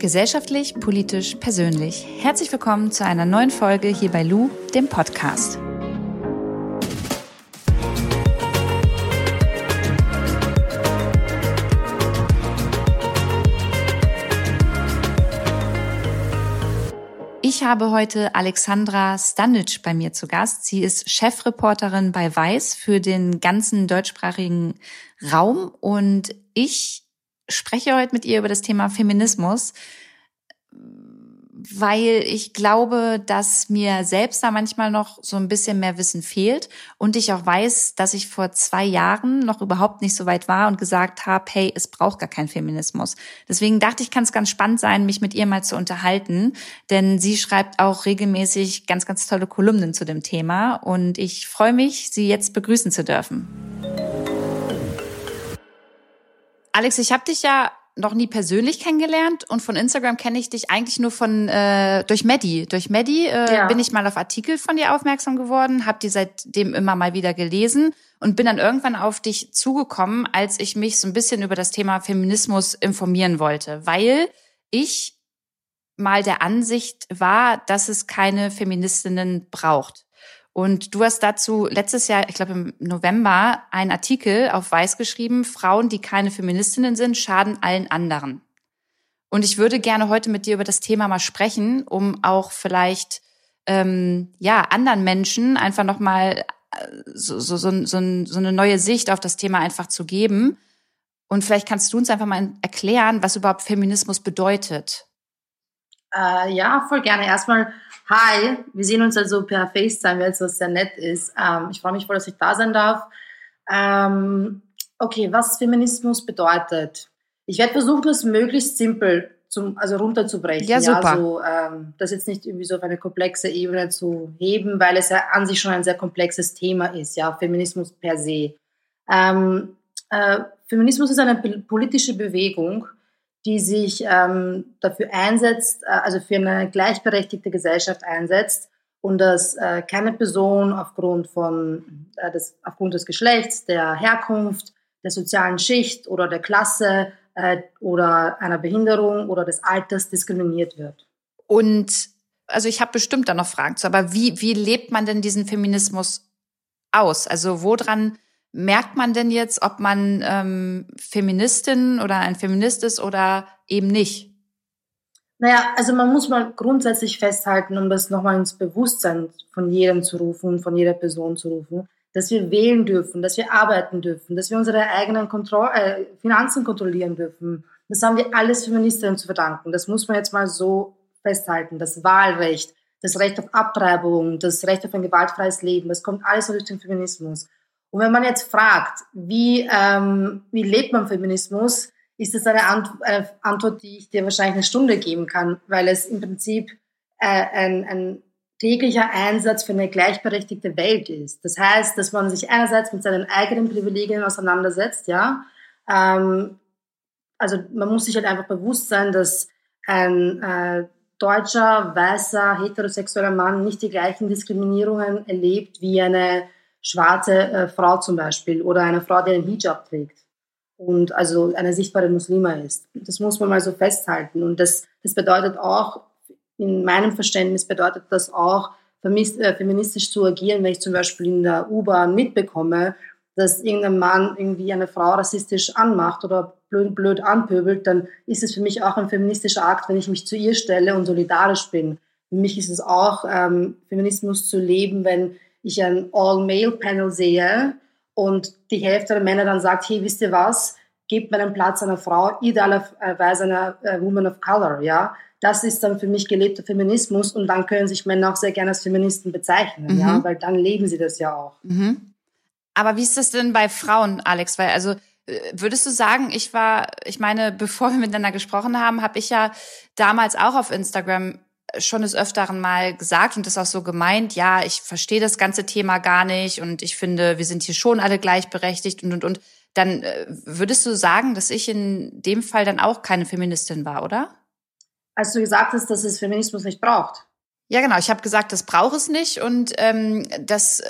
Gesellschaftlich, politisch, persönlich. Herzlich willkommen zu einer neuen Folge hier bei Lou, dem Podcast. Ich habe heute Alexandra Stanic bei mir zu Gast. Sie ist Chefreporterin bei Weiß für den ganzen deutschsprachigen Raum und ich spreche heute mit ihr über das Thema Feminismus, weil ich glaube, dass mir selbst da manchmal noch so ein bisschen mehr Wissen fehlt und ich auch weiß, dass ich vor zwei Jahren noch überhaupt nicht so weit war und gesagt habe, hey, es braucht gar keinen Feminismus. Deswegen dachte ich, kann es ganz spannend sein, mich mit ihr mal zu unterhalten, denn sie schreibt auch regelmäßig ganz, ganz tolle Kolumnen zu dem Thema und ich freue mich, sie jetzt begrüßen zu dürfen. Alex, ich habe dich ja noch nie persönlich kennengelernt und von Instagram kenne ich dich eigentlich nur von äh, durch Maddie. Durch Maddie äh, ja. bin ich mal auf Artikel von dir aufmerksam geworden, habe die seitdem immer mal wieder gelesen und bin dann irgendwann auf dich zugekommen, als ich mich so ein bisschen über das Thema Feminismus informieren wollte, weil ich mal der Ansicht war, dass es keine Feministinnen braucht. Und du hast dazu letztes Jahr, ich glaube im November, einen Artikel auf Weiß geschrieben, Frauen, die keine Feministinnen sind, schaden allen anderen. Und ich würde gerne heute mit dir über das Thema mal sprechen, um auch vielleicht ähm, ja anderen Menschen einfach nochmal äh, so, so, so, so eine neue Sicht auf das Thema einfach zu geben. Und vielleicht kannst du uns einfach mal erklären, was überhaupt Feminismus bedeutet. Äh, ja, voll gerne. Erstmal Hi, wir sehen uns also per FaceTime jetzt, was sehr nett ist. Ähm, ich freue mich voll, dass ich da sein darf. Ähm, okay, was Feminismus bedeutet. Ich werde versuchen, das möglichst simpel zum, also runterzubrechen. Ja, super. Ja, so, ähm, das jetzt nicht irgendwie so auf eine komplexe Ebene zu heben, weil es ja an sich schon ein sehr komplexes Thema ist, ja, Feminismus per se. Ähm, äh, Feminismus ist eine politische Bewegung, die sich ähm, dafür einsetzt, äh, also für eine gleichberechtigte Gesellschaft einsetzt und dass äh, keine Person aufgrund von äh, des, aufgrund des Geschlechts, der Herkunft, der sozialen Schicht oder der Klasse äh, oder einer Behinderung oder des Alters diskriminiert wird. Und also ich habe bestimmt da noch Fragen zu, aber wie wie lebt man denn diesen Feminismus aus? Also woran merkt man denn jetzt, ob man ähm, Feministin oder ein Feminist ist oder eben nicht? Naja, also man muss mal grundsätzlich festhalten, um das nochmal ins Bewusstsein von jedem zu rufen, von jeder Person zu rufen, dass wir wählen dürfen, dass wir arbeiten dürfen, dass wir unsere eigenen Kontroll äh, Finanzen kontrollieren dürfen. Das haben wir alles Feministinnen zu verdanken. Das muss man jetzt mal so festhalten. Das Wahlrecht, das Recht auf Abtreibung, das Recht auf ein gewaltfreies Leben, das kommt alles durch den Feminismus. Und wenn man jetzt fragt, wie, ähm, wie lebt man Feminismus, ist das eine, Ant eine Antwort, die ich dir wahrscheinlich eine Stunde geben kann, weil es im Prinzip äh, ein, ein täglicher Einsatz für eine gleichberechtigte Welt ist. Das heißt, dass man sich einerseits mit seinen eigenen Privilegien auseinandersetzt, ja. Ähm, also man muss sich halt einfach bewusst sein, dass ein äh, deutscher, weißer, heterosexueller Mann nicht die gleichen Diskriminierungen erlebt wie eine schwarze äh, Frau zum Beispiel oder eine Frau, die einen Hijab trägt und also eine sichtbare Muslima ist. Das muss man mal so festhalten. Und das, das bedeutet auch, in meinem Verständnis bedeutet das auch, äh, feministisch zu agieren, wenn ich zum Beispiel in der U-Bahn mitbekomme, dass irgendein Mann irgendwie eine Frau rassistisch anmacht oder blöd, blöd anpöbelt, dann ist es für mich auch ein feministischer Akt, wenn ich mich zu ihr stelle und solidarisch bin. Für mich ist es auch ähm, Feminismus zu leben, wenn ich ein All-Male-Panel sehe und die Hälfte der Männer dann sagt, hey, wisst ihr was, gebt meinen Platz einer Frau, idealerweise einer äh, Woman of Color, ja. Das ist dann für mich gelebter Feminismus und dann können sich Männer auch sehr gerne als Feministen bezeichnen, mhm. ja, weil dann leben sie das ja auch. Mhm. Aber wie ist das denn bei Frauen, Alex? Weil also äh, Würdest du sagen, ich war, ich meine, bevor wir miteinander gesprochen haben, habe ich ja damals auch auf Instagram schon des Öfteren mal gesagt und das auch so gemeint, ja, ich verstehe das ganze Thema gar nicht und ich finde, wir sind hier schon alle gleichberechtigt und und und. Dann äh, würdest du sagen, dass ich in dem Fall dann auch keine Feministin war, oder? Als du gesagt hast, dass es Feminismus nicht braucht. Ja, genau. Ich habe gesagt, das braucht es nicht und ähm, dass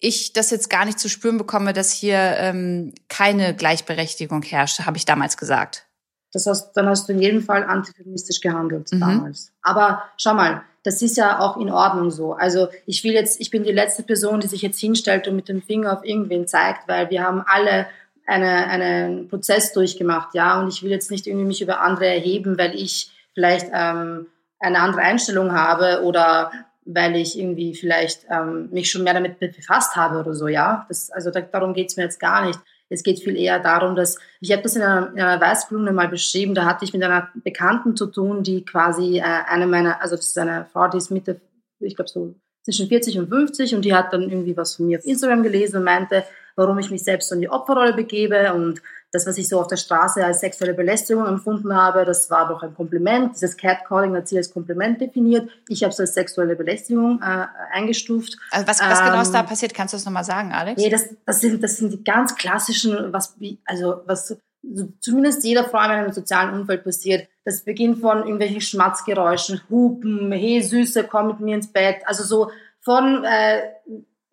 ich das jetzt gar nicht zu spüren bekomme, dass hier ähm, keine Gleichberechtigung herrscht, habe ich damals gesagt. Das heißt, dann hast du in jedem Fall antifeministisch gehandelt mhm. damals. Aber schau mal, das ist ja auch in Ordnung so. Also ich will jetzt, ich bin die letzte Person, die sich jetzt hinstellt und mit dem Finger auf irgendwen zeigt, weil wir haben alle eine, einen Prozess durchgemacht, ja. Und ich will jetzt nicht irgendwie mich über andere erheben, weil ich vielleicht ähm, eine andere Einstellung habe oder weil ich irgendwie vielleicht ähm, mich schon mehr damit befasst habe oder so, ja. Das, also da, darum geht's mir jetzt gar nicht. Es geht viel eher darum, dass ich habe das in einer, in einer Weißkolumne mal beschrieben. Da hatte ich mit einer Bekannten zu tun, die quasi äh, eine meiner, also das ist eine Frau, die ist Mitte, ich glaube so zwischen 40 und 50 und die hat dann irgendwie was von mir auf Instagram gelesen und meinte, warum ich mich selbst in die Opferrolle begebe und das, was ich so auf der Straße als sexuelle Belästigung empfunden habe, das war doch ein Kompliment. Dieses Catcalling hat sie als Kompliment definiert. Ich habe es als sexuelle Belästigung äh, eingestuft. Also was, was genau ist da ähm, passiert? Kannst du das nochmal sagen, Alex? Nee, das, das, sind, das sind die ganz klassischen, was, also was zumindest jeder Frau in einem sozialen Umfeld passiert. Das beginnt von irgendwelchen Schmatzgeräuschen, Hupen, hey Süße, komm mit mir ins Bett. Also so von äh,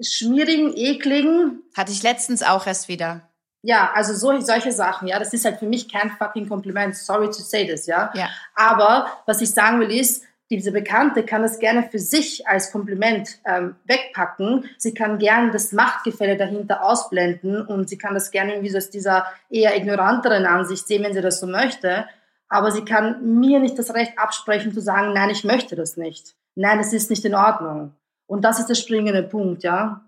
schmierigen, ekligen. Hatte ich letztens auch erst wieder. Ja, also so, solche Sachen, ja, das ist halt für mich kein fucking Kompliment. Sorry to say this, ja. ja. Aber was ich sagen will ist, diese Bekannte kann das gerne für sich als Kompliment ähm, wegpacken. Sie kann gerne das Machtgefälle dahinter ausblenden und sie kann das gerne irgendwie so aus dieser eher ignoranteren Ansicht sehen, wenn sie das so möchte. Aber sie kann mir nicht das Recht absprechen zu sagen, nein, ich möchte das nicht. Nein, es ist nicht in Ordnung. Und das ist der springende Punkt, ja.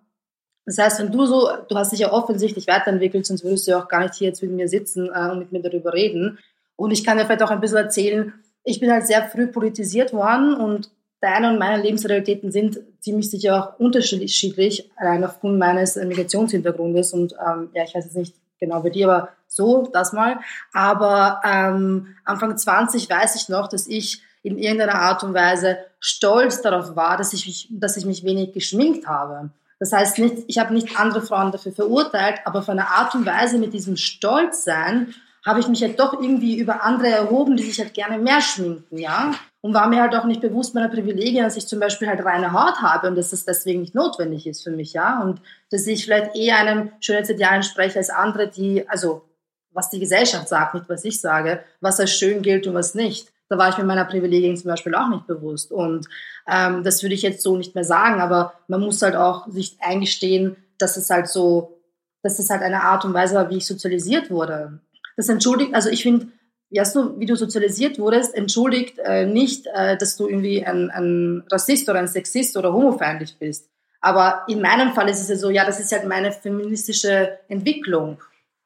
Das heißt, wenn du so, du hast dich ja offensichtlich weiterentwickelt, sonst würdest du ja auch gar nicht hier jetzt mit mir sitzen äh, und mit mir darüber reden. Und ich kann dir vielleicht auch ein bisschen erzählen, ich bin halt sehr früh politisiert worden und deine und meine Lebensrealitäten sind ziemlich sicher auch unterschiedlich, allein aufgrund meines Migrationshintergrundes. Und ähm, ja, ich weiß jetzt nicht genau bei dir, aber so, das mal. Aber ähm, Anfang 20 weiß ich noch, dass ich in irgendeiner Art und Weise stolz darauf war, dass ich mich, dass ich mich wenig geschminkt habe. Das heißt nicht, ich habe nicht andere Frauen dafür verurteilt, aber von einer Art und Weise mit diesem Stolzsein habe ich mich halt doch irgendwie über andere erhoben, die sich halt gerne mehr schminken, ja. Und war mir halt auch nicht bewusst meiner Privilegien, dass ich zum Beispiel halt reine Haut habe und dass das deswegen nicht notwendig ist für mich, ja. Und dass ich vielleicht eher einem Schönheitsideal entspreche als andere, die, also was die Gesellschaft sagt, nicht was ich sage, was als schön gilt und was nicht. Da war ich mir meiner Privilegien zum Beispiel auch nicht bewusst. Und ähm, das würde ich jetzt so nicht mehr sagen, aber man muss halt auch sich eingestehen, dass es halt so, dass es halt eine Art und Weise war, wie ich sozialisiert wurde. Das entschuldigt, also ich finde, weißt du, wie du sozialisiert wurdest, entschuldigt äh, nicht, äh, dass du irgendwie ein, ein Rassist oder ein Sexist oder homofeindlich bist. Aber in meinem Fall ist es ja so, ja, das ist halt meine feministische Entwicklung.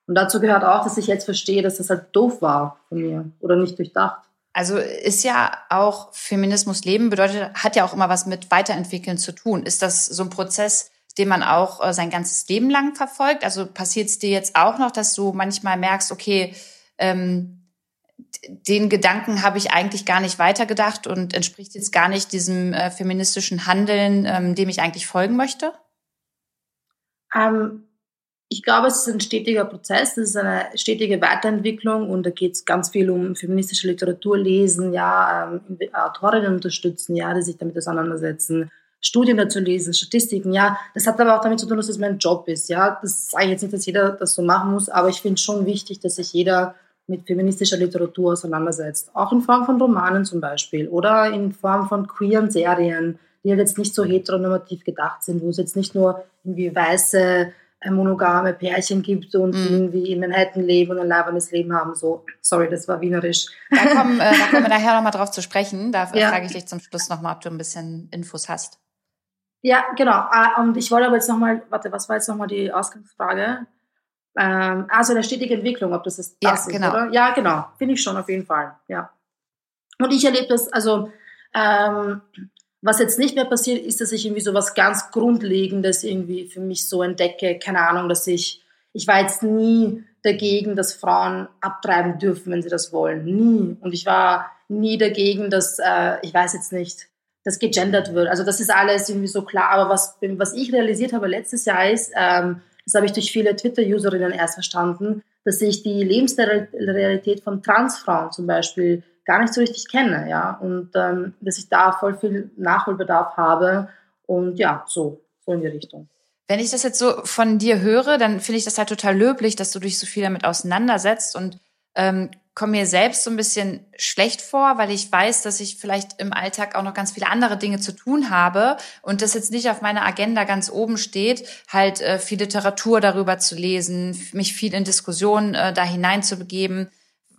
Und dazu gehört auch, dass ich jetzt verstehe, dass das halt doof war von mir oder nicht durchdacht. Also ist ja auch Feminismus leben bedeutet, hat ja auch immer was mit Weiterentwickeln zu tun. Ist das so ein Prozess, den man auch äh, sein ganzes Leben lang verfolgt? Also passiert es dir jetzt auch noch, dass du manchmal merkst, okay, ähm, den Gedanken habe ich eigentlich gar nicht weitergedacht und entspricht jetzt gar nicht diesem äh, feministischen Handeln, ähm, dem ich eigentlich folgen möchte? Ähm, ich glaube, es ist ein stetiger Prozess, es ist eine stetige Weiterentwicklung und da geht es ganz viel um feministische Literatur lesen, ja, ähm, Autorinnen unterstützen, ja, die sich damit auseinandersetzen, Studien dazu lesen, Statistiken, ja. Das hat aber auch damit zu tun, dass es mein Job ist, ja. Das sage ich jetzt nicht, dass jeder das so machen muss, aber ich finde schon wichtig, dass sich jeder mit feministischer Literatur auseinandersetzt. Auch in Form von Romanen zum Beispiel oder in Form von queeren Serien, die halt jetzt nicht so heteronormativ gedacht sind, wo es jetzt nicht nur irgendwie weiße monogame Pärchen gibt und mhm. irgendwie in Manhattan leben und ein leibendes Leben haben. So, sorry, das war wienerisch. Da kommen, äh, da kommen wir nachher nochmal drauf zu sprechen. Da ja. frage ich dich zum Schluss nochmal, ob du ein bisschen Infos hast. Ja, genau. Ah, und ich wollte aber jetzt nochmal, warte, was war jetzt nochmal die Ausgangsfrage? Ähm, also eine stetige Entwicklung, ob das ist, das ja, genau. oder? Ja, genau. Finde ich schon auf jeden Fall. Ja. Und ich erlebe das, also ähm, was jetzt nicht mehr passiert, ist, dass ich irgendwie so was ganz Grundlegendes irgendwie für mich so entdecke. Keine Ahnung, dass ich, ich war jetzt nie dagegen, dass Frauen abtreiben dürfen, wenn sie das wollen. Nie. Und ich war nie dagegen, dass, äh, ich weiß jetzt nicht, dass gegendert wird. Also das ist alles irgendwie so klar. Aber was, was ich realisiert habe letztes Jahr ist, ähm, das habe ich durch viele Twitter-Userinnen erst verstanden, dass ich die Lebensrealität von Transfrauen zum Beispiel gar nicht so richtig kenne, ja, und ähm, dass ich da voll viel Nachholbedarf habe und ja, so, so in die Richtung. Wenn ich das jetzt so von dir höre, dann finde ich das halt total löblich, dass du dich so viel damit auseinandersetzt und ähm, komme mir selbst so ein bisschen schlecht vor, weil ich weiß, dass ich vielleicht im Alltag auch noch ganz viele andere Dinge zu tun habe und das jetzt nicht auf meiner Agenda ganz oben steht, halt äh, viel Literatur darüber zu lesen, mich viel in Diskussionen äh, da hineinzubegeben.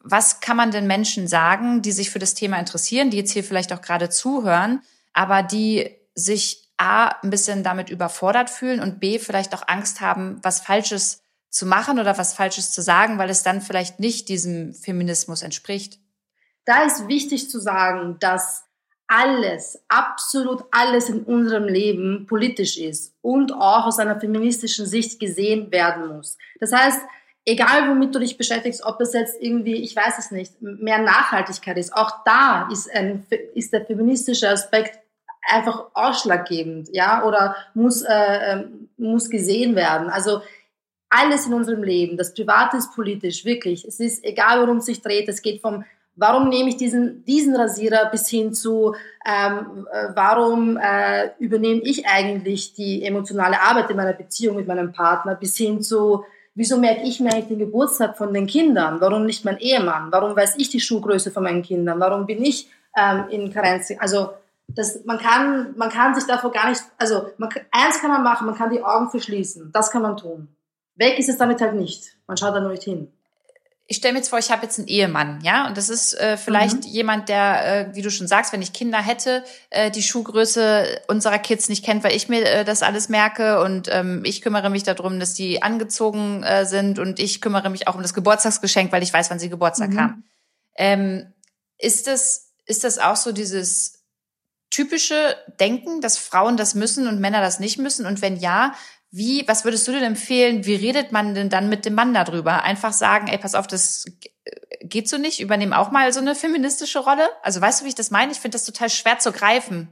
Was kann man denn Menschen sagen, die sich für das Thema interessieren, die jetzt hier vielleicht auch gerade zuhören, aber die sich A, ein bisschen damit überfordert fühlen und B, vielleicht auch Angst haben, was Falsches zu machen oder was Falsches zu sagen, weil es dann vielleicht nicht diesem Feminismus entspricht? Da ist wichtig zu sagen, dass alles, absolut alles in unserem Leben politisch ist und auch aus einer feministischen Sicht gesehen werden muss. Das heißt, egal womit du dich beschäftigst, ob es jetzt irgendwie, ich weiß es nicht, mehr Nachhaltigkeit ist, auch da ist, ein, ist der feministische Aspekt einfach ausschlaggebend, ja, oder muss, äh, ähm, muss gesehen werden. Also alles in unserem Leben, das Private ist politisch, wirklich. Es ist egal, worum es sich dreht. Es geht vom, warum nehme ich diesen, diesen Rasierer bis hin zu, ähm, äh, warum äh, übernehme ich eigentlich die emotionale Arbeit in meiner Beziehung mit meinem Partner, bis hin zu, wieso merke ich mir eigentlich den Geburtstag von den Kindern? Warum nicht mein Ehemann? Warum weiß ich die Schuhgröße von meinen Kindern? Warum bin ich ähm, in Karenz? Also, das, man kann, man kann sich davor gar nicht, also, man, eins kann man machen, man kann die Augen verschließen. Das kann man tun. Weg ist es damit halt nicht. Man schaut da nur nicht hin. Ich stelle mir jetzt vor, ich habe jetzt einen Ehemann, ja, und das ist äh, vielleicht mhm. jemand, der, äh, wie du schon sagst, wenn ich Kinder hätte, äh, die Schuhgröße unserer Kids nicht kennt, weil ich mir äh, das alles merke und ähm, ich kümmere mich darum, dass die angezogen äh, sind und ich kümmere mich auch um das Geburtstagsgeschenk, weil ich weiß, wann sie Geburtstag mhm. haben. Ähm, ist das ist das auch so dieses typische Denken, dass Frauen das müssen und Männer das nicht müssen? Und wenn ja, wie, was würdest du denn empfehlen? Wie redet man denn dann mit dem Mann darüber? Einfach sagen, ey, pass auf, das geht so nicht. Übernehmen auch mal so eine feministische Rolle. Also weißt du, wie ich das meine? Ich finde das total schwer zu greifen.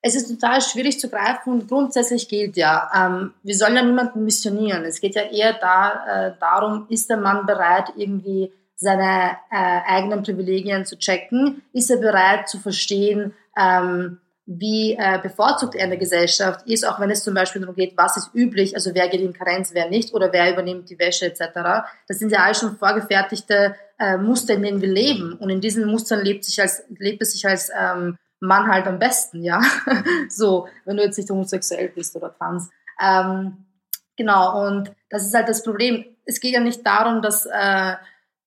Es ist total schwierig zu greifen und grundsätzlich gilt ja, ähm, wir sollen ja niemanden missionieren. Es geht ja eher da, äh, darum, ist der Mann bereit, irgendwie seine äh, eigenen Privilegien zu checken? Ist er bereit zu verstehen, ähm, wie äh, bevorzugt er in der Gesellschaft ist, auch wenn es zum Beispiel darum geht, was ist üblich, also wer geht in Karenz, wer nicht oder wer übernimmt die Wäsche etc. Das sind ja alles schon vorgefertigte äh, Muster, in denen wir leben und in diesen Mustern lebt, sich als, lebt es sich als ähm, Mann halt am besten, ja. so, wenn du jetzt nicht homosexuell bist oder trans. Ähm, genau, und das ist halt das Problem. Es geht ja nicht darum, dass äh,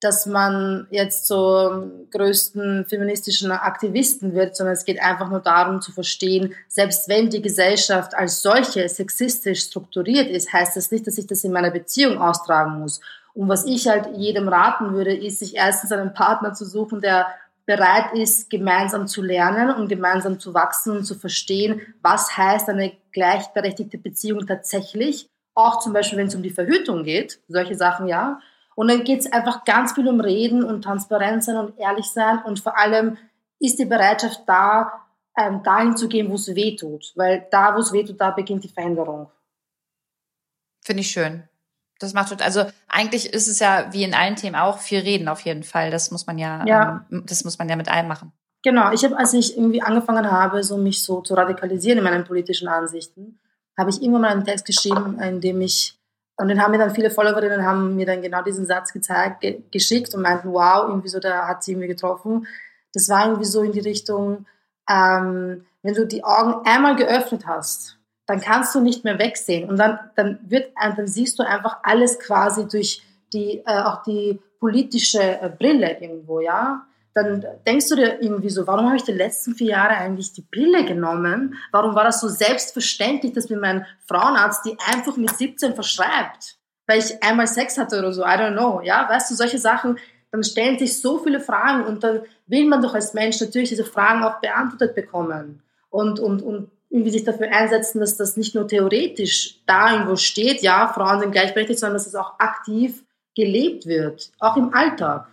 dass man jetzt so größten feministischen Aktivisten wird, sondern es geht einfach nur darum zu verstehen, selbst wenn die Gesellschaft als solche sexistisch strukturiert ist, heißt das nicht, dass ich das in meiner Beziehung austragen muss. Und was ich halt jedem raten würde, ist, sich erstens einen Partner zu suchen, der bereit ist, gemeinsam zu lernen und gemeinsam zu wachsen und zu verstehen, was heißt eine gleichberechtigte Beziehung tatsächlich. Auch zum Beispiel, wenn es um die Verhütung geht, solche Sachen ja und dann geht es einfach ganz viel um Reden und Transparenz sein und ehrlich sein und vor allem ist die Bereitschaft da, ähm, dahin zu gehen, wo es weh tut. Weil da, wo es weh tut, da beginnt die Veränderung. Finde ich schön. Das macht also eigentlich ist es ja wie in allen Themen auch viel reden auf jeden Fall. Das muss man ja, ja. Ähm, das muss man ja mit allem machen. Genau. Ich habe, als ich irgendwie angefangen habe, so mich so zu radikalisieren in meinen politischen Ansichten, habe ich irgendwann mal einen Text geschrieben, in dem ich und dann haben mir dann viele Followerinnen haben mir dann genau diesen Satz gezeigt, ge geschickt und meinten, wow, irgendwie so, da hat sie irgendwie getroffen. Das war irgendwie so in die Richtung, ähm, wenn du die Augen einmal geöffnet hast, dann kannst du nicht mehr wegsehen und dann, dann wird, dann siehst du einfach alles quasi durch die, äh, auch die politische äh, Brille irgendwo, ja dann denkst du dir irgendwie so, warum habe ich die letzten vier Jahre eigentlich die Pille genommen? Warum war das so selbstverständlich, dass mir mein Frauenarzt die einfach mit 17 verschreibt? Weil ich einmal Sex hatte oder so, I don't know, ja, weißt du, solche Sachen, dann stellen sich so viele Fragen und dann will man doch als Mensch natürlich diese Fragen auch beantwortet bekommen und, und, und irgendwie sich dafür einsetzen, dass das nicht nur theoretisch da irgendwo steht, ja, Frauen sind gleichberechtigt, sondern dass es auch aktiv gelebt wird, auch im Alltag.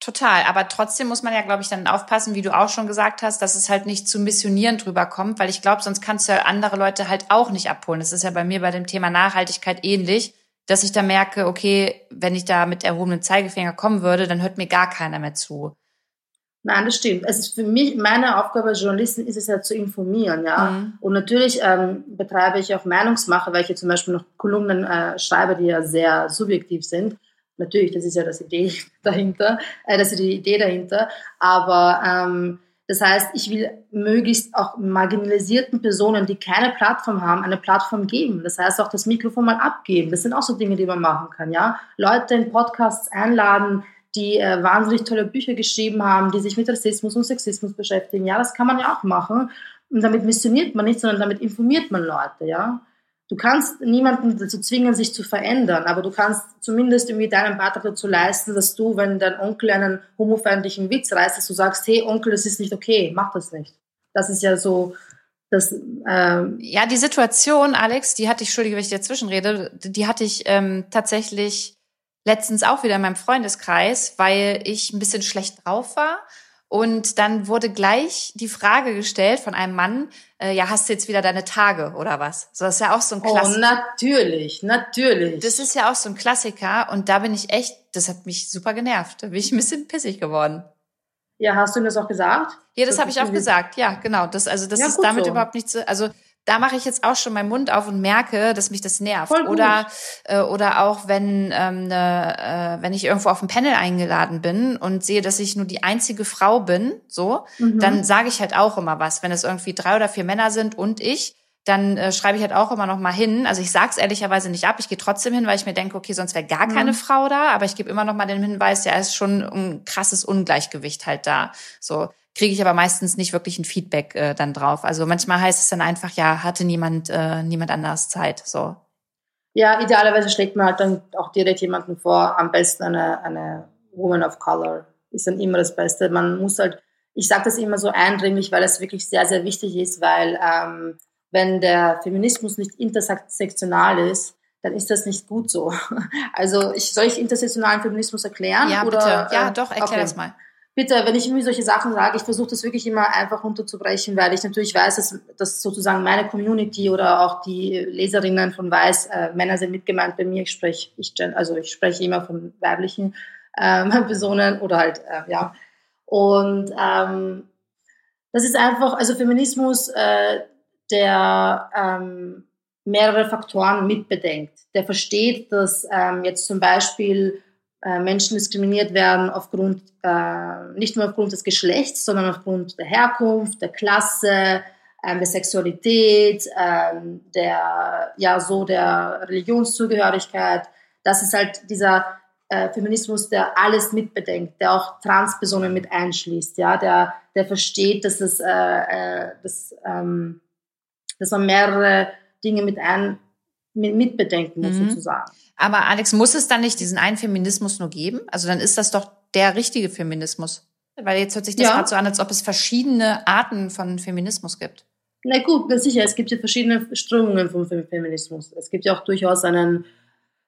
Total, aber trotzdem muss man ja, glaube ich, dann aufpassen, wie du auch schon gesagt hast, dass es halt nicht zu missionieren drüber kommt, weil ich glaube, sonst kannst du ja andere Leute halt auch nicht abholen. Das ist ja bei mir bei dem Thema Nachhaltigkeit ähnlich, dass ich da merke, okay, wenn ich da mit erhobenem Zeigefinger kommen würde, dann hört mir gar keiner mehr zu. Nein, das stimmt. Es ist für mich, meine Aufgabe als Journalistin ist es ja zu informieren, ja. Mhm. Und natürlich ähm, betreibe ich auch Meinungsmache, weil ich zum Beispiel noch Kolumnen äh, schreibe, die ja sehr subjektiv sind. Natürlich, das ist ja das Idee dahinter, äh, das ist die Idee dahinter. Aber ähm, das heißt, ich will möglichst auch marginalisierten Personen, die keine Plattform haben, eine Plattform geben. Das heißt auch das Mikrofon mal abgeben. Das sind auch so Dinge, die man machen kann. Ja, Leute in Podcasts einladen, die äh, wahnsinnig tolle Bücher geschrieben haben, die sich mit Rassismus und Sexismus beschäftigen. Ja, das kann man ja auch machen. Und damit missioniert man nicht, sondern damit informiert man Leute. Ja, Du kannst niemanden dazu zwingen, sich zu verändern, aber du kannst zumindest irgendwie deinen Beitrag dazu leisten, dass du, wenn dein Onkel einen homofeindlichen Witz reißt, dass du sagst, hey Onkel, das ist nicht okay, mach das nicht. Das ist ja so, das, ähm ja, die Situation, Alex, die hatte ich, entschuldige, wenn ich dazwischen rede, die hatte ich ähm, tatsächlich letztens auch wieder in meinem Freundeskreis, weil ich ein bisschen schlecht drauf war und dann wurde gleich die Frage gestellt von einem Mann, äh, ja, hast du jetzt wieder deine Tage oder was? So, das ist ja auch so ein Klassiker. Oh, natürlich, natürlich. Das ist ja auch so ein Klassiker und da bin ich echt, das hat mich super genervt. Da bin ich ein bisschen pissig geworden. Ja, hast du ihm das auch gesagt? Ja, das, das habe ich auch gesagt. Ja, genau. Das, also das ja, ist damit so. überhaupt nicht so. Also da mache ich jetzt auch schon meinen Mund auf und merke, dass mich das nervt. Oder äh, oder auch wenn ähm, ne, äh, wenn ich irgendwo auf ein Panel eingeladen bin und sehe, dass ich nur die einzige Frau bin, so, mhm. dann sage ich halt auch immer was. Wenn es irgendwie drei oder vier Männer sind und ich, dann äh, schreibe ich halt auch immer noch mal hin. Also ich sag's ehrlicherweise nicht ab, ich gehe trotzdem hin, weil ich mir denke, okay, sonst wäre gar keine mhm. Frau da, aber ich gebe immer noch mal den Hinweis, ja, ist schon ein krasses Ungleichgewicht halt da. So kriege ich aber meistens nicht wirklich ein Feedback äh, dann drauf. Also manchmal heißt es dann einfach, ja, hatte niemand, äh, niemand anders Zeit. So. Ja, idealerweise schlägt man halt dann auch direkt jemanden vor, am besten eine, eine Woman of Color. Ist dann immer das Beste. Man muss halt, ich sage das immer so eindringlich, weil es wirklich sehr, sehr wichtig ist, weil ähm, wenn der Feminismus nicht intersektional ist, dann ist das nicht gut so. Also ich, soll ich intersektionalen Feminismus erklären? Ja, oder, bitte. Ja, doch, erklär okay. das mal bitte, wenn ich irgendwie solche Sachen sage, ich versuche das wirklich immer einfach runterzubrechen, weil ich natürlich weiß, dass, dass sozusagen meine Community oder auch die Leserinnen von Weiß, äh, Männer sind mitgemeint bei mir, ich spreche, ich, also ich spreche immer von weiblichen ähm, Personen oder halt, äh, ja. Und ähm, das ist einfach, also Feminismus, äh, der ähm, mehrere Faktoren mitbedenkt. Der versteht, dass ähm, jetzt zum Beispiel äh, Menschen diskriminiert werden aufgrund, äh, nicht nur aufgrund des Geschlechts, sondern aufgrund der Herkunft, der Klasse, äh, der Sexualität, äh, der, ja, so der Religionszugehörigkeit. Das ist halt dieser äh, Feminismus, der alles mitbedenkt, der auch Transpersonen mit einschließt, ja, der, der versteht, dass es, äh, äh, dass, ähm, dass man mehrere Dinge mit ein, mit, mitbedenken muss, mhm. sozusagen. Aber Alex, muss es dann nicht diesen einen Feminismus nur geben? Also dann ist das doch der richtige Feminismus. Weil jetzt hört sich das ja. gerade so an, als ob es verschiedene Arten von Feminismus gibt. Na gut, na sicher, es gibt ja verschiedene Strömungen vom Feminismus. Es gibt ja auch durchaus einen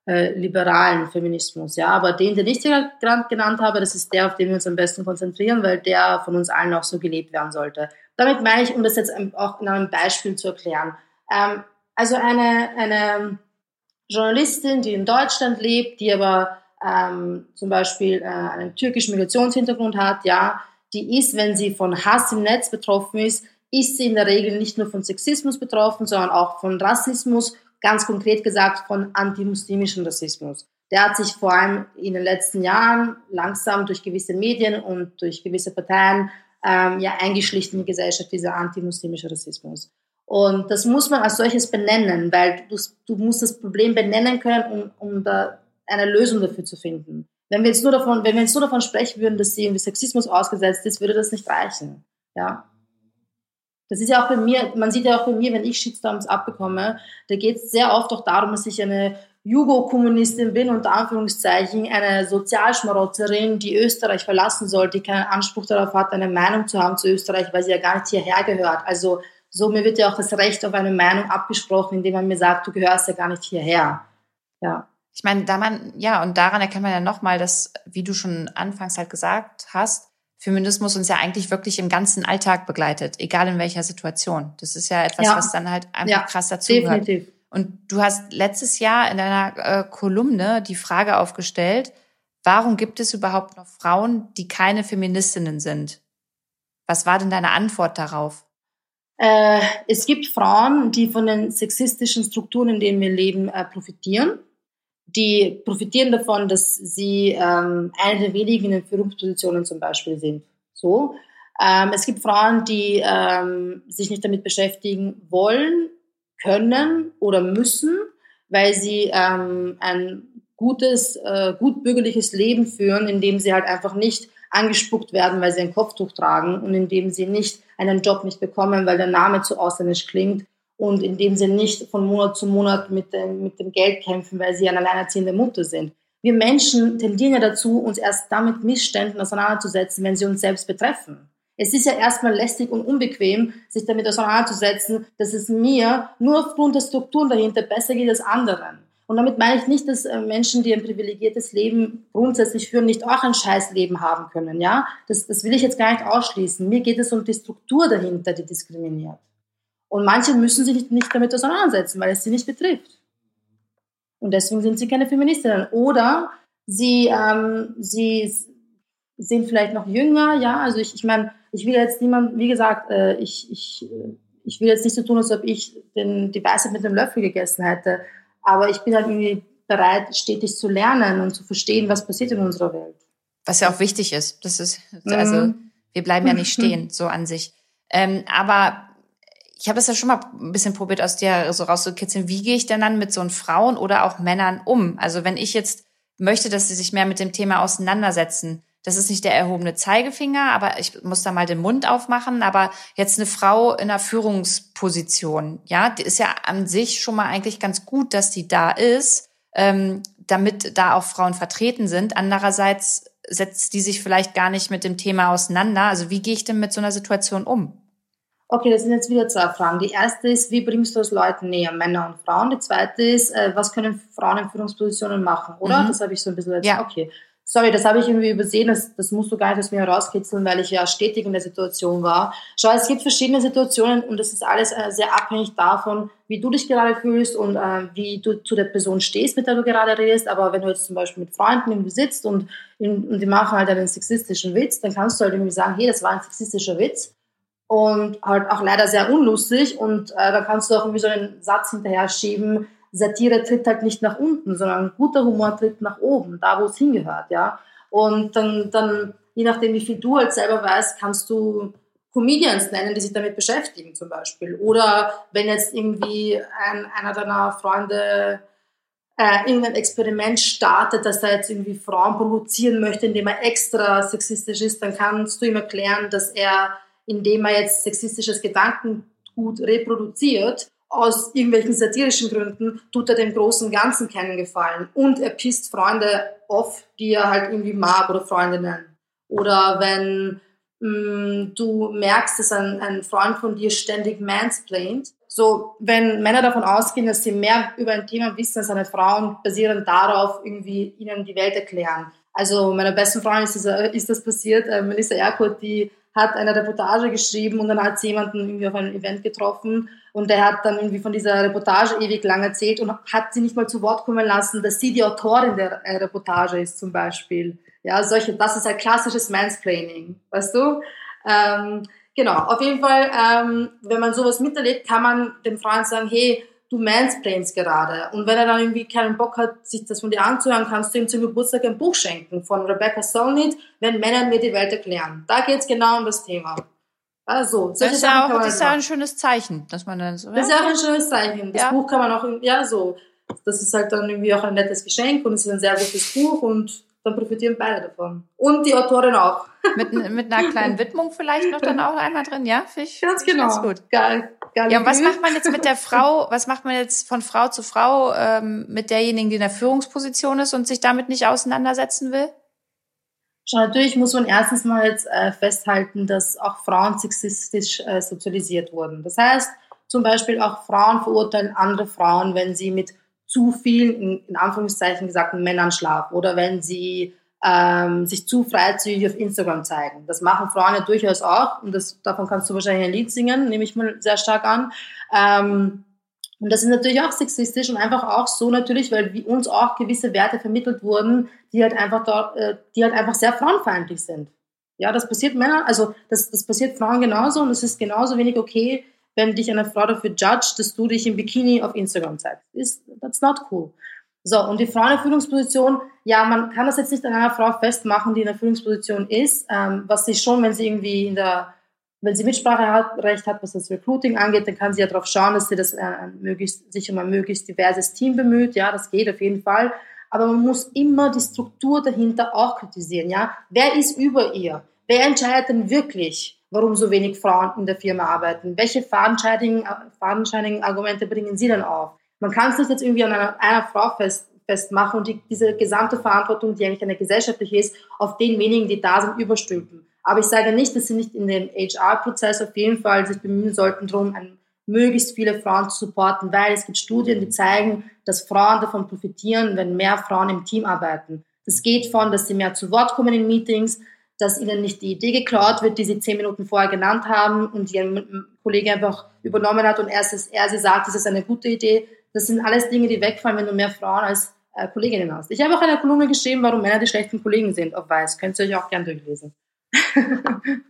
äh, liberalen Feminismus, ja. Aber den, den ich gerade genannt habe, das ist der, auf den wir uns am besten konzentrieren, weil der von uns allen auch so gelebt werden sollte. Damit meine ich, um das jetzt auch in einem Beispiel zu erklären. Ähm, also eine, eine Journalistin, die in Deutschland lebt, die aber ähm, zum Beispiel äh, einen türkischen Migrationshintergrund hat, ja, die ist, wenn sie von Hass im Netz betroffen ist, ist sie in der Regel nicht nur von Sexismus betroffen, sondern auch von Rassismus, ganz konkret gesagt von antimuslimischem Rassismus. Der hat sich vor allem in den letzten Jahren langsam durch gewisse Medien und durch gewisse Parteien ähm, ja eingeschlichten in die Gesellschaft, dieser antimuslimische Rassismus. Und das muss man als solches benennen, weil du, du musst das Problem benennen können, um, um da eine Lösung dafür zu finden. Wenn wir jetzt nur davon, wenn wir jetzt nur davon sprechen würden, dass sie irgendwie Sexismus ausgesetzt ist, würde das nicht reichen. Ja. Das ist ja auch bei mir, man sieht ja auch bei mir, wenn ich Shitstorms abbekomme, da geht es sehr oft auch darum, dass ich eine Jugo-Kommunistin bin, unter Anführungszeichen, eine Sozialschmarotzerin, die Österreich verlassen soll, die keinen Anspruch darauf hat, eine Meinung zu haben zu Österreich, weil sie ja gar nicht hierher gehört. Also so, mir wird ja auch das Recht auf eine Meinung abgesprochen, indem man mir sagt, du gehörst ja gar nicht hierher. Ja. Ich meine, da man, ja, und daran erkennt man ja nochmal, dass, wie du schon anfangs halt gesagt hast, Feminismus uns ja eigentlich wirklich im ganzen Alltag begleitet, egal in welcher Situation. Das ist ja etwas, ja. was dann halt einfach ja, krass dazu definitiv. gehört. Und du hast letztes Jahr in deiner äh, Kolumne die Frage aufgestellt, warum gibt es überhaupt noch Frauen, die keine Feministinnen sind? Was war denn deine Antwort darauf? Äh, es gibt Frauen, die von den sexistischen Strukturen, in denen wir leben, äh, profitieren, die profitieren davon, dass sie ähm, eine der wenigen in Führungspositionen zum Beispiel sind. So. Ähm, es gibt Frauen, die ähm, sich nicht damit beschäftigen wollen, können oder müssen, weil sie ähm, ein gutes, äh, gut bürgerliches Leben führen, in dem sie halt einfach nicht angespuckt werden, weil sie ein Kopftuch tragen und in dem sie nicht einen Job nicht bekommen, weil der Name zu ausländisch klingt und in dem sie nicht von Monat zu Monat mit dem, mit dem Geld kämpfen, weil sie eine alleinerziehende Mutter sind. Wir Menschen tendieren ja dazu, uns erst damit Missständen auseinanderzusetzen, wenn sie uns selbst betreffen. Es ist ja erstmal lästig und unbequem, sich damit auseinanderzusetzen, dass es mir nur aufgrund der Strukturen dahinter besser geht als anderen. Und damit meine ich nicht, dass äh, Menschen, die ein privilegiertes Leben grundsätzlich führen, nicht auch ein Scheißleben haben können. Ja, das, das will ich jetzt gar nicht ausschließen. Mir geht es um die Struktur dahinter, die diskriminiert. Und manche müssen sich nicht damit auseinandersetzen, weil es sie nicht betrifft. Und deswegen sind sie keine Feministinnen. Oder sie, ähm, sie sind vielleicht noch jünger, ja. Also ich, ich meine, ich will jetzt niemand, wie gesagt, äh, ich, ich, äh, ich will jetzt nicht so tun, als ob ich den, die Weisheit mit dem Löffel gegessen hätte. Aber ich bin halt irgendwie bereit, stetig zu lernen und zu verstehen, was passiert in unserer Welt. Was ja auch wichtig ist. Das ist, also, mhm. wir bleiben ja nicht stehen, so an sich. Ähm, aber ich habe es ja schon mal ein bisschen probiert, aus dir so rauszukitzeln. Wie gehe ich denn dann mit so Frauen oder auch Männern um? Also wenn ich jetzt möchte, dass sie sich mehr mit dem Thema auseinandersetzen, das ist nicht der erhobene Zeigefinger, aber ich muss da mal den Mund aufmachen. Aber jetzt eine Frau in einer Führungsposition, ja, die ist ja an sich schon mal eigentlich ganz gut, dass die da ist, ähm, damit da auch Frauen vertreten sind. Andererseits setzt die sich vielleicht gar nicht mit dem Thema auseinander. Also wie gehe ich denn mit so einer Situation um? Okay, das sind jetzt wieder zwei Fragen. Die erste ist, wie bringst du es Leuten näher, Männer und Frauen? Die zweite ist, äh, was können Frauen in Führungspositionen machen, oder? Mhm. Das habe ich so ein bisschen jetzt, ja. okay. Sorry, das habe ich irgendwie übersehen, das, das musst du gar nicht aus mir herauskitzeln, weil ich ja stetig in der Situation war. Schau, es gibt verschiedene Situationen und das ist alles äh, sehr abhängig davon, wie du dich gerade fühlst und äh, wie du zu der Person stehst, mit der du gerade redest. Aber wenn du jetzt zum Beispiel mit Freunden irgendwie sitzt und, und die machen halt einen sexistischen Witz, dann kannst du halt irgendwie sagen, hey, das war ein sexistischer Witz und halt auch leider sehr unlustig und äh, da kannst du auch irgendwie so einen Satz hinterher schieben, Satire tritt halt nicht nach unten, sondern guter Humor tritt nach oben, da wo es hingehört, ja. Und dann, dann, je nachdem, wie viel du halt selber weißt, kannst du Comedians nennen, die sich damit beschäftigen, zum Beispiel. Oder wenn jetzt irgendwie ein, einer deiner Freunde äh, irgendein Experiment startet, dass er jetzt irgendwie Frauen provozieren möchte, indem er extra sexistisch ist, dann kannst du ihm erklären, dass er, indem er jetzt sexistisches Gedankengut reproduziert, aus irgendwelchen satirischen Gründen tut er dem großen Ganzen keinen Gefallen. Und er pisst Freunde off, die er halt irgendwie mag oder Freundinnen. Oder wenn mh, mm, du merkst, dass ein, ein Freund von dir ständig mansplaint. So, wenn Männer davon ausgehen, dass sie mehr über ein Thema wissen als eine Frauen, basierend darauf irgendwie ihnen die Welt erklären. Also meiner besten Freundin ist das, ist das passiert, äh, Melissa Erkurt, die hat eine Reportage geschrieben und dann hat sie jemanden irgendwie auf einem Event getroffen und der hat dann irgendwie von dieser Reportage ewig lang erzählt und hat sie nicht mal zu Wort kommen lassen, dass sie die Autorin der äh, Reportage ist zum Beispiel. Ja, solche, das ist ein klassisches Mansplaining, weißt du? Ähm, genau, auf jeden Fall, ähm, wenn man sowas miterlebt, kann man dem Freund sagen, hey, du mansplainst gerade. Und wenn er dann irgendwie keinen Bock hat, sich das von dir anzuhören, kannst du ihm zum Geburtstag ein Buch schenken von Rebecca Solnit, wenn Männer mir die Welt erklären. Da geht's genau um das Thema. Also, das ist, ja auch, das ist ja ein schönes Zeichen, dass man dann so. Das ist ja auch ein schönes Zeichen. Das ja. Buch kann man auch, ja, so. Das ist halt dann irgendwie auch ein nettes Geschenk und es ist ein sehr gutes Buch und dann profitieren beide davon. Und die Autorin auch. Mit, mit einer kleinen Widmung vielleicht noch dann auch einmal drin, ja? Fisch, ganz genau. Ganz gut. Geil. Geil ja, und was macht man jetzt mit der Frau, was macht man jetzt von Frau zu Frau ähm, mit derjenigen, die in der Führungsposition ist und sich damit nicht auseinandersetzen will? Schau, natürlich muss man erstens mal jetzt äh, festhalten, dass auch Frauen sexistisch äh, sozialisiert wurden. Das heißt, zum Beispiel auch Frauen verurteilen andere Frauen, wenn sie mit zu vielen, in, in Anführungszeichen gesagt, Männern schlafen oder wenn sie ähm, sich zu freizügig auf Instagram zeigen. Das machen Frauen ja durchaus auch und das, davon kannst du wahrscheinlich ein Lied singen, nehme ich mal sehr stark an. Ähm, und das ist natürlich auch sexistisch und einfach auch so natürlich, weil uns auch gewisse Werte vermittelt wurden, die halt einfach dort, äh, die halt einfach sehr frauenfeindlich sind. Ja, das passiert Männern, also das, das passiert Frauen genauso und es ist genauso wenig okay, wenn dich eine Frau dafür judgt, dass du dich im Bikini auf Instagram zeigst. Ist, that's not cool. So, und die Frau in der Führungsposition, ja, man kann das jetzt nicht an einer Frau festmachen, die in der Führungsposition ist, ähm, was sie schon, wenn sie irgendwie in der, wenn sie Mitspracherecht hat, was das Recruiting angeht, dann kann sie ja darauf schauen, dass sie das äh, möglichst, sich um ein möglichst diverses Team bemüht, ja, das geht auf jeden Fall. Aber man muss immer die Struktur dahinter auch kritisieren, ja. Wer ist über ihr? Wer entscheidet denn wirklich, warum so wenig Frauen in der Firma arbeiten? Welche fadenscheinigen, fadenscheinigen Argumente bringen sie denn auf? Man kann es nicht jetzt irgendwie an einer, einer Frau fest, festmachen und die, diese gesamte Verantwortung, die eigentlich eine gesellschaftliche ist, auf den wenigen, die da sind, überstülpen. Aber ich sage nicht, dass sie nicht in dem HR-Prozess auf jeden Fall sich bemühen sollten, darum möglichst viele Frauen zu supporten, weil es gibt Studien, die zeigen, dass Frauen davon profitieren, wenn mehr Frauen im Team arbeiten. Das geht von, dass sie mehr zu Wort kommen in Meetings, dass ihnen nicht die Idee geklaut wird, die sie zehn Minuten vorher genannt haben und die ein Kollege einfach übernommen hat und erst er sie sagt, das ist eine gute Idee, das sind alles Dinge, die wegfallen, wenn du mehr Frauen als äh, Kolleginnen hast. Ich habe auch eine Kolumne geschrieben, warum Männer die schlechten Kollegen sind, auf Weiß. Könnt ihr euch auch gern durchlesen.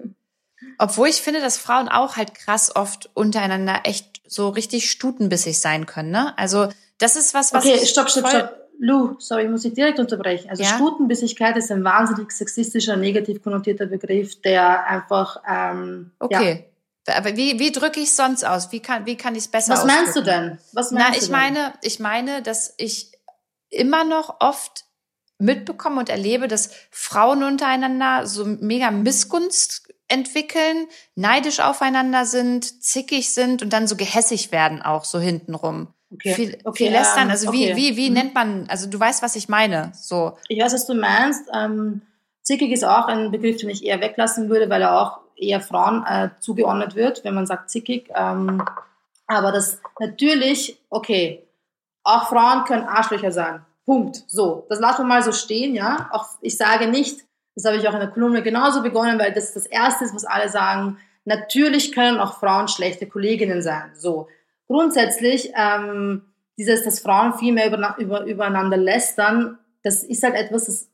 Obwohl ich finde, dass Frauen auch halt krass oft untereinander echt so richtig stutenbissig sein können, ne? Also, das ist was, was. Okay, stopp, stopp, stopp. Lou, sorry, ich muss ich direkt unterbrechen. Also ja? Stutenbissigkeit ist ein wahnsinnig sexistischer, negativ konnotierter Begriff, der einfach ähm, okay. Aber wie, wie drücke ich es sonst aus? Wie kann, wie kann ich es besser Was meinst du denn? Was meinst Na, ich du denn? meine, ich meine, dass ich immer noch oft mitbekomme und erlebe, dass Frauen untereinander so mega Missgunst entwickeln, neidisch aufeinander sind, zickig sind und dann so gehässig werden auch so hintenrum. Okay. Viel, okay, viel lästern. Ähm, also okay. wie, wie, wie mhm. nennt man, also du weißt, was ich meine. So. Ich weiß, was du meinst. Ähm, zickig ist auch ein Begriff, den ich eher weglassen würde, weil er auch eher Frauen äh, zugeordnet wird, wenn man sagt zickig. Ähm, aber das natürlich, okay, auch Frauen können Arschlöcher sein. Punkt. So, das lassen wir mal so stehen, ja. Auch ich sage nicht, das habe ich auch in der Kolumne genauso begonnen, weil das das Erste ist, was alle sagen. Natürlich können auch Frauen schlechte Kolleginnen sein. So, grundsätzlich ähm, dieses, dass Frauen viel mehr über, über, übereinander lästern, das ist halt etwas, das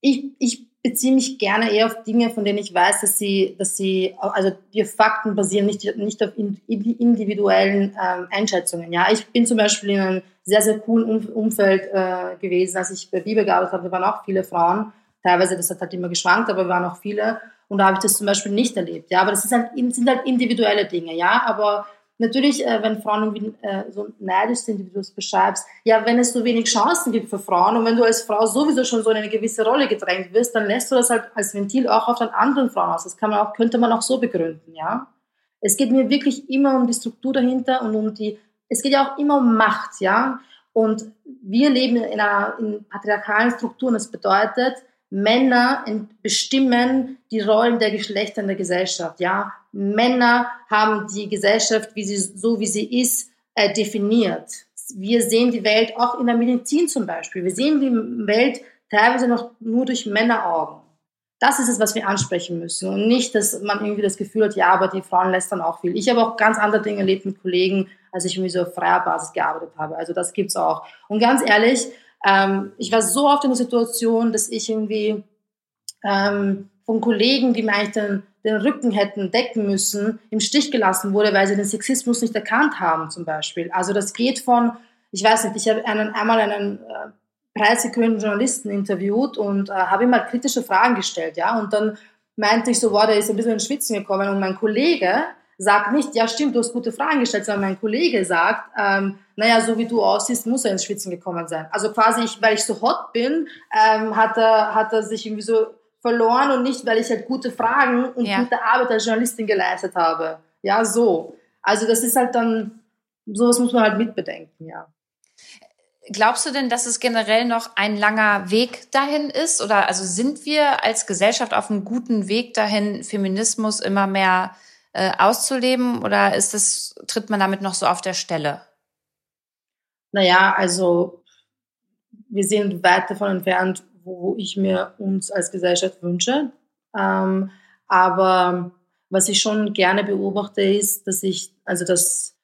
ich, ich beziehe mich gerne eher auf Dinge, von denen ich weiß, dass sie, dass sie, also die Fakten basieren nicht, nicht auf individuellen ähm, Einschätzungen. Ja, ich bin zum Beispiel in einem sehr, sehr coolen Umfeld äh, gewesen, als ich bei Bibel gearbeitet habe, da waren auch viele Frauen. Teilweise, das hat halt immer geschwankt, aber waren auch viele. Und da habe ich das zum Beispiel nicht erlebt. Ja, aber das ist halt, sind halt individuelle Dinge. Ja, aber Natürlich, äh, wenn Frauen irgendwie äh, so neidisch sind, wie du es beschreibst, ja, wenn es so wenig Chancen gibt für Frauen und wenn du als Frau sowieso schon so in eine gewisse Rolle gedrängt wirst, dann lässt du das halt als Ventil auch auf den anderen Frauen aus. Das kann man auch, könnte man auch so begründen, ja. Es geht mir wirklich immer um die Struktur dahinter und um die, es geht ja auch immer um Macht, ja. Und wir leben in einer in patriarchalen Strukturen. Das bedeutet, Männer bestimmen die Rollen der Geschlechter in der Gesellschaft. Ja, Männer haben die Gesellschaft, wie sie so wie sie ist, äh, definiert. Wir sehen die Welt auch in der Medizin zum Beispiel. Wir sehen die Welt teilweise noch nur durch Männeraugen. Das ist es, was wir ansprechen müssen und nicht, dass man irgendwie das Gefühl hat, ja, aber die Frauen lästern auch viel. Ich habe auch ganz andere Dinge erlebt mit Kollegen, als ich irgendwie so auf freier Basis gearbeitet habe. Also das gibt's auch. Und ganz ehrlich, ähm, ich war so oft in der Situation, dass ich irgendwie ähm, von Kollegen, die mir eigentlich den, den Rücken hätten decken müssen, im Stich gelassen wurde, weil sie den Sexismus nicht erkannt haben, zum Beispiel. Also das geht von, ich weiß nicht, ich habe einen, einmal einen äh, preisgekrönten Journalisten interviewt und äh, habe ihm mal kritische Fragen gestellt, ja, und dann meinte ich so, wow, der ist ein bisschen in Schwitzen gekommen und mein Kollege sagt nicht, ja stimmt, du hast gute Fragen gestellt, sondern mein Kollege sagt, ähm, naja, so wie du aussiehst, muss er ins Schwitzen gekommen sein. Also quasi, ich, weil ich so hot bin, ähm, hat, er, hat er sich irgendwie so verloren und nicht, weil ich halt gute Fragen und ja. gute Arbeit als Journalistin geleistet habe. Ja, so. Also das ist halt dann, sowas muss man halt mitbedenken, ja. Glaubst du denn, dass es generell noch ein langer Weg dahin ist? Oder also sind wir als Gesellschaft auf einem guten Weg dahin, Feminismus immer mehr äh, auszuleben? Oder ist das, tritt man damit noch so auf der Stelle? Naja, also wir sind weit davon entfernt, wo ich mir uns als Gesellschaft wünsche. Ähm, aber was ich schon gerne beobachte, ist, dass ich, also dass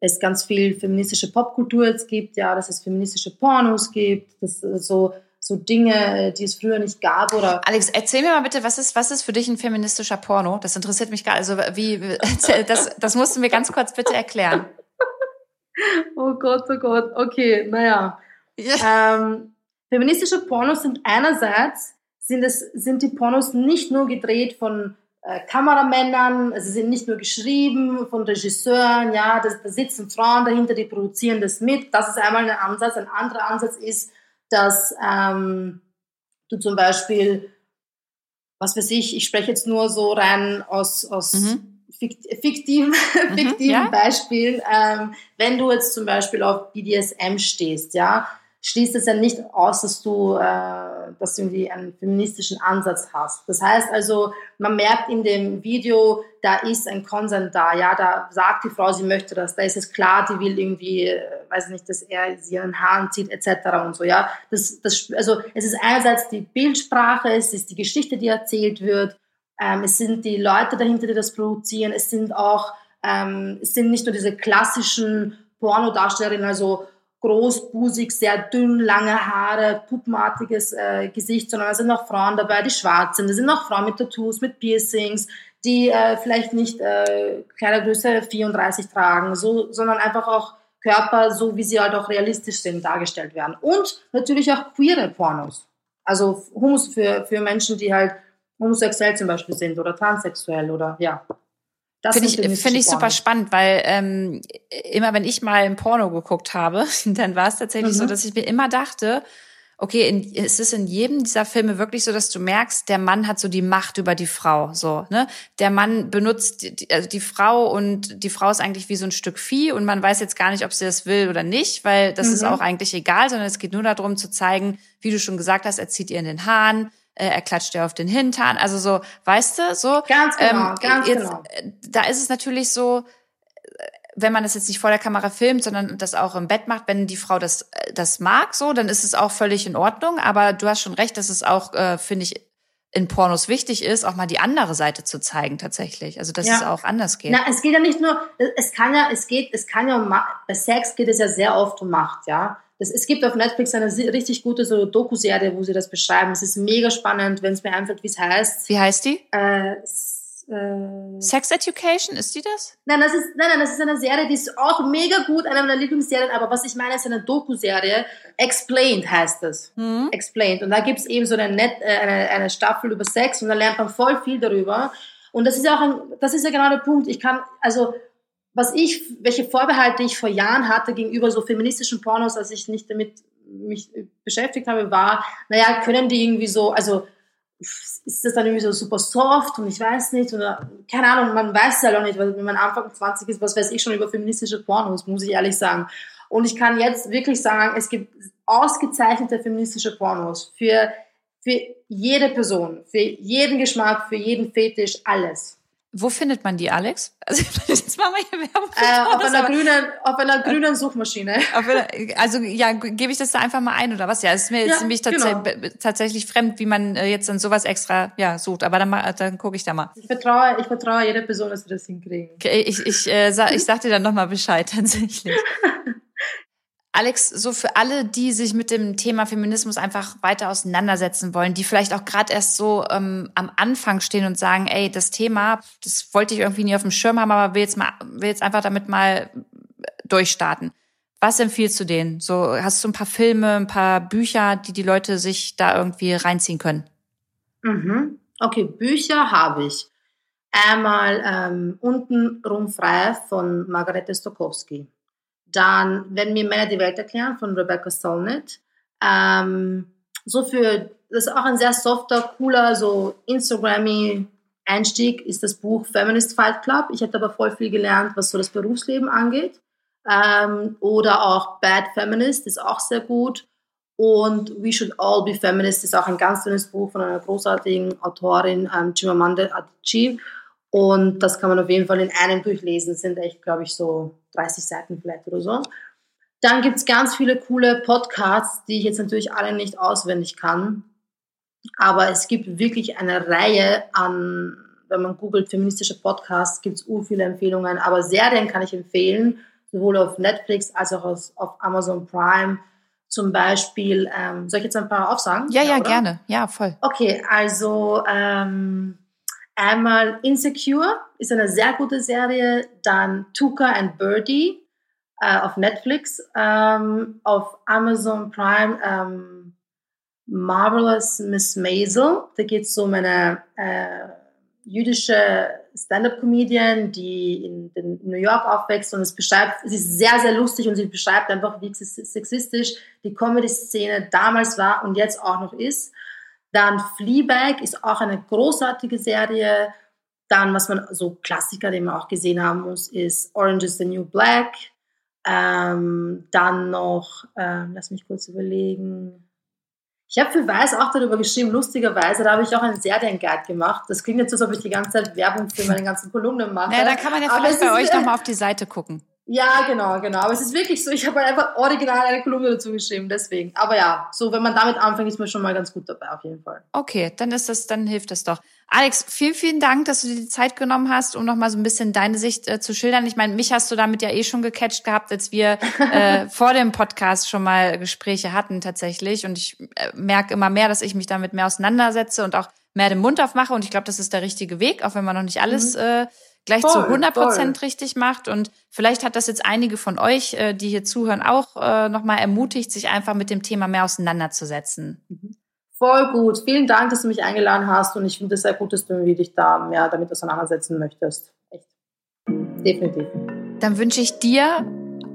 es ganz viel feministische Popkultur jetzt gibt, ja, dass es feministische Pornos gibt, dass so so Dinge, die es früher nicht gab oder. Alex, erzähl mir mal bitte, was ist, was ist für dich ein feministischer Porno? Das interessiert mich gar, also wie, das, das musst du mir ganz kurz bitte erklären. oh Gott, oh Gott, okay, naja. Ja. Ähm, feministische Pornos sind einerseits, sind, es, sind die Pornos nicht nur gedreht von äh, Kameramännern, also sie sind nicht nur geschrieben von Regisseuren, ja, da, da sitzen Frauen dahinter, die produzieren das mit. Das ist einmal ein Ansatz. Ein anderer Ansatz ist, dass ähm, du zum Beispiel, was weiß ich, ich spreche jetzt nur so rein aus, aus mhm. fiktiven, mhm, fiktiven ja. Beispielen, ähm, wenn du jetzt zum Beispiel auf BDSM stehst, ja, schließt es ja nicht aus, dass du, äh, dass du irgendwie einen feministischen Ansatz hast. Das heißt also, man merkt in dem Video, da ist ein Konsens da, ja, da sagt die Frau, sie möchte das, da ist es klar, die will irgendwie, äh, weiß nicht, dass er sie ihren Haaren zieht, etc. und so, ja. Das, das, also, es ist einerseits die Bildsprache, es ist die Geschichte, die erzählt wird, ähm, es sind die Leute dahinter, die das produzieren, es sind auch, ähm, es sind nicht nur diese klassischen Pornodarstellerinnen, also großbusig, sehr dünn, lange Haare, puppenartiges äh, Gesicht, sondern es sind auch Frauen dabei, die schwarz sind. Es sind auch Frauen mit Tattoos, mit Piercings, die äh, vielleicht nicht äh, Kleidergröße 34 tragen, so, sondern einfach auch Körper, so wie sie halt auch realistisch sind, dargestellt werden. Und natürlich auch queere Pornos. Also Homos für, für Menschen, die halt homosexuell zum Beispiel sind oder transsexuell oder ja. Finde ich, find ich super spannend, weil ähm, immer wenn ich mal ein Porno geguckt habe, dann war es tatsächlich mhm. so, dass ich mir immer dachte, okay, in, es ist in jedem dieser Filme wirklich so, dass du merkst, der Mann hat so die Macht über die Frau, so, ne? Der Mann benutzt die, also die Frau und die Frau ist eigentlich wie so ein Stück Vieh und man weiß jetzt gar nicht, ob sie das will oder nicht, weil das mhm. ist auch eigentlich egal, sondern es geht nur darum zu zeigen, wie du schon gesagt hast, er zieht ihr in den Haaren, äh, er klatscht dir auf den Hintern, also so, weißt du, so. Ganz genau, ähm, ganz jetzt, genau. Äh, da ist es natürlich so, äh, wenn man das jetzt nicht vor der Kamera filmt, sondern das auch im Bett macht, wenn die Frau das, das mag, so, dann ist es auch völlig in Ordnung. Aber du hast schon recht, dass es auch, äh, finde ich, in Pornos wichtig ist, auch mal die andere Seite zu zeigen tatsächlich. Also dass ja. es auch anders geht. Na, es geht ja nicht nur, es kann ja, es geht, es kann ja um, bei Sex geht es ja sehr oft um Macht, ja. Das, es gibt auf Netflix eine richtig gute so Doku-Serie, wo sie das beschreiben. Es ist mega spannend, wenn es mir einfällt, wie es heißt. Wie heißt die? Äh, äh, Sex Education, ist die das? Nein, das ist, nein, nein, das ist eine Serie, die ist auch mega gut, eine meiner Lieblingsserien, aber was ich meine, ist eine Doku-Serie. Explained heißt das. Mhm. Explained. Und da gibt's eben so eine, Net, äh, eine, eine Staffel über Sex und da lernt man voll viel darüber. Und das ist ja auch ein, das ist ja genau der Punkt. Ich kann, also, was ich, welche Vorbehalte ich vor Jahren hatte gegenüber so feministischen Pornos, als ich nicht damit mich beschäftigt habe, war, naja, können die irgendwie so, also ist das dann irgendwie so super soft und ich weiß nicht, oder keine Ahnung, man weiß ja auch nicht, weil wenn man Anfang 20 ist, was weiß ich schon über feministische Pornos, muss ich ehrlich sagen. Und ich kann jetzt wirklich sagen, es gibt ausgezeichnete feministische Pornos für, für jede Person, für jeden Geschmack, für jeden Fetisch, alles. Wo findet man die, Alex? Also jetzt machen wir hier Werbung. Äh, auf, einer grünen, auf einer grünen Suchmaschine. Einer, also ja, gebe ich das da einfach mal ein oder was? Ja, es ist mir jetzt nämlich tats genau. tatsächlich fremd, wie man äh, jetzt dann sowas extra ja sucht. Aber dann, dann gucke ich da mal. Ich vertraue, ich vertraue jeder Person, dass wir das hinkriegen. Okay, ich, ich, äh, sag, ich sag dir dann nochmal Bescheid tatsächlich. Alex, so für alle, die sich mit dem Thema Feminismus einfach weiter auseinandersetzen wollen, die vielleicht auch gerade erst so ähm, am Anfang stehen und sagen, ey, das Thema, das wollte ich irgendwie nie auf dem Schirm haben, aber will jetzt mal, will jetzt einfach damit mal durchstarten. Was empfiehlst du denen? So, hast du ein paar Filme, ein paar Bücher, die die Leute sich da irgendwie reinziehen können? Mhm. Okay, Bücher habe ich. Einmal ähm, unten rum frei von Margarete Stokowski. Dann Wenn mir Männer die Welt erklären von Rebecca Solnit. Ähm, so für, das ist auch ein sehr softer, cooler, so Instagrammy Einstieg ist das Buch Feminist Fight Club. Ich habe aber voll viel gelernt, was so das Berufsleben angeht. Ähm, oder auch Bad Feminist ist auch sehr gut. Und We Should All Be Feminist ist auch ein ganz dünnes Buch von einer großartigen Autorin, ähm, Chimamanda Adichie. Und das kann man auf jeden Fall in einem durchlesen. Das sind echt, glaube ich, so 30 Seiten vielleicht oder so. Dann gibt es ganz viele coole Podcasts, die ich jetzt natürlich alle nicht auswendig kann. Aber es gibt wirklich eine Reihe an, wenn man googelt, feministische Podcasts, gibt es ur viele Empfehlungen. Aber Serien kann ich empfehlen, sowohl auf Netflix als auch auf Amazon Prime. Zum Beispiel, ähm, soll ich jetzt ein paar aufsagen? Ja, ja, ja gerne. Ja, voll. Okay, also ähm, Einmal Insecure ist eine sehr gute Serie, dann Tuka and Birdie, äh, auf Netflix, ähm, auf Amazon Prime ähm, Marvelous Miss Maisel. Da geht es um eine äh, jüdische Stand-up-Comedian, die in, in, New York aufwächst und es beschreibt, es ist sehr, sehr lustig und sie beschreibt einfach, wie sexistisch die Comedy-Szene damals war und jetzt auch noch ist. Dann Fleabag ist auch eine großartige Serie. Dann, was man so Klassiker, den man auch gesehen haben muss, ist Orange is the New Black. Ähm, dann noch, ähm, lass mich kurz überlegen. Ich habe für Weiß auch darüber geschrieben, lustigerweise, da habe ich auch einen Serienguide gemacht. Das klingt jetzt so, als ob ich die ganze Zeit Werbung für meine ganzen Kolumnen mache. Ja, da kann man ja vielleicht bei euch nochmal auf die Seite gucken. Ja, genau, genau. Aber es ist wirklich so, ich habe halt einfach original eine Kolumne dazu geschrieben, deswegen. Aber ja, so, wenn man damit anfängt, ist man schon mal ganz gut dabei, auf jeden Fall. Okay, dann ist das, dann hilft das doch. Alex, vielen, vielen Dank, dass du dir die Zeit genommen hast, um nochmal so ein bisschen deine Sicht äh, zu schildern. Ich meine, mich hast du damit ja eh schon gecatcht gehabt, als wir äh, vor dem Podcast schon mal Gespräche hatten tatsächlich. Und ich äh, merke immer mehr, dass ich mich damit mehr auseinandersetze und auch mehr den Mund aufmache. Und ich glaube, das ist der richtige Weg, auch wenn man noch nicht alles mhm. Gleich voll, zu 100 Prozent richtig macht. Und vielleicht hat das jetzt einige von euch, äh, die hier zuhören, auch äh, nochmal ermutigt, sich einfach mit dem Thema mehr auseinanderzusetzen. Mhm. Voll gut. Vielen Dank, dass du mich eingeladen hast. Und ich finde es sehr gut, dass du dich da mehr damit auseinandersetzen möchtest. Echt. Definitiv. Dann wünsche ich dir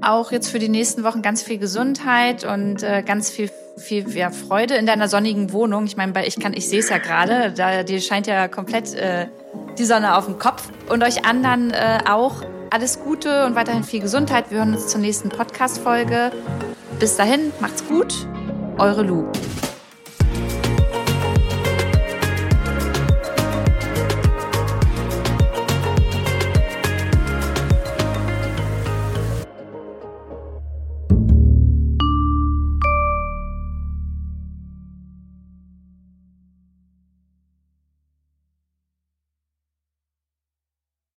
auch jetzt für die nächsten Wochen ganz viel Gesundheit und äh, ganz viel viel ja, Freude in deiner sonnigen Wohnung. Ich meine, ich kann, ich sehe es ja gerade, da dir scheint ja komplett äh, die Sonne auf dem Kopf. Und euch anderen äh, auch alles Gute und weiterhin viel Gesundheit. Wir hören uns zur nächsten Podcast-Folge. Bis dahin, macht's gut. Eure Lu.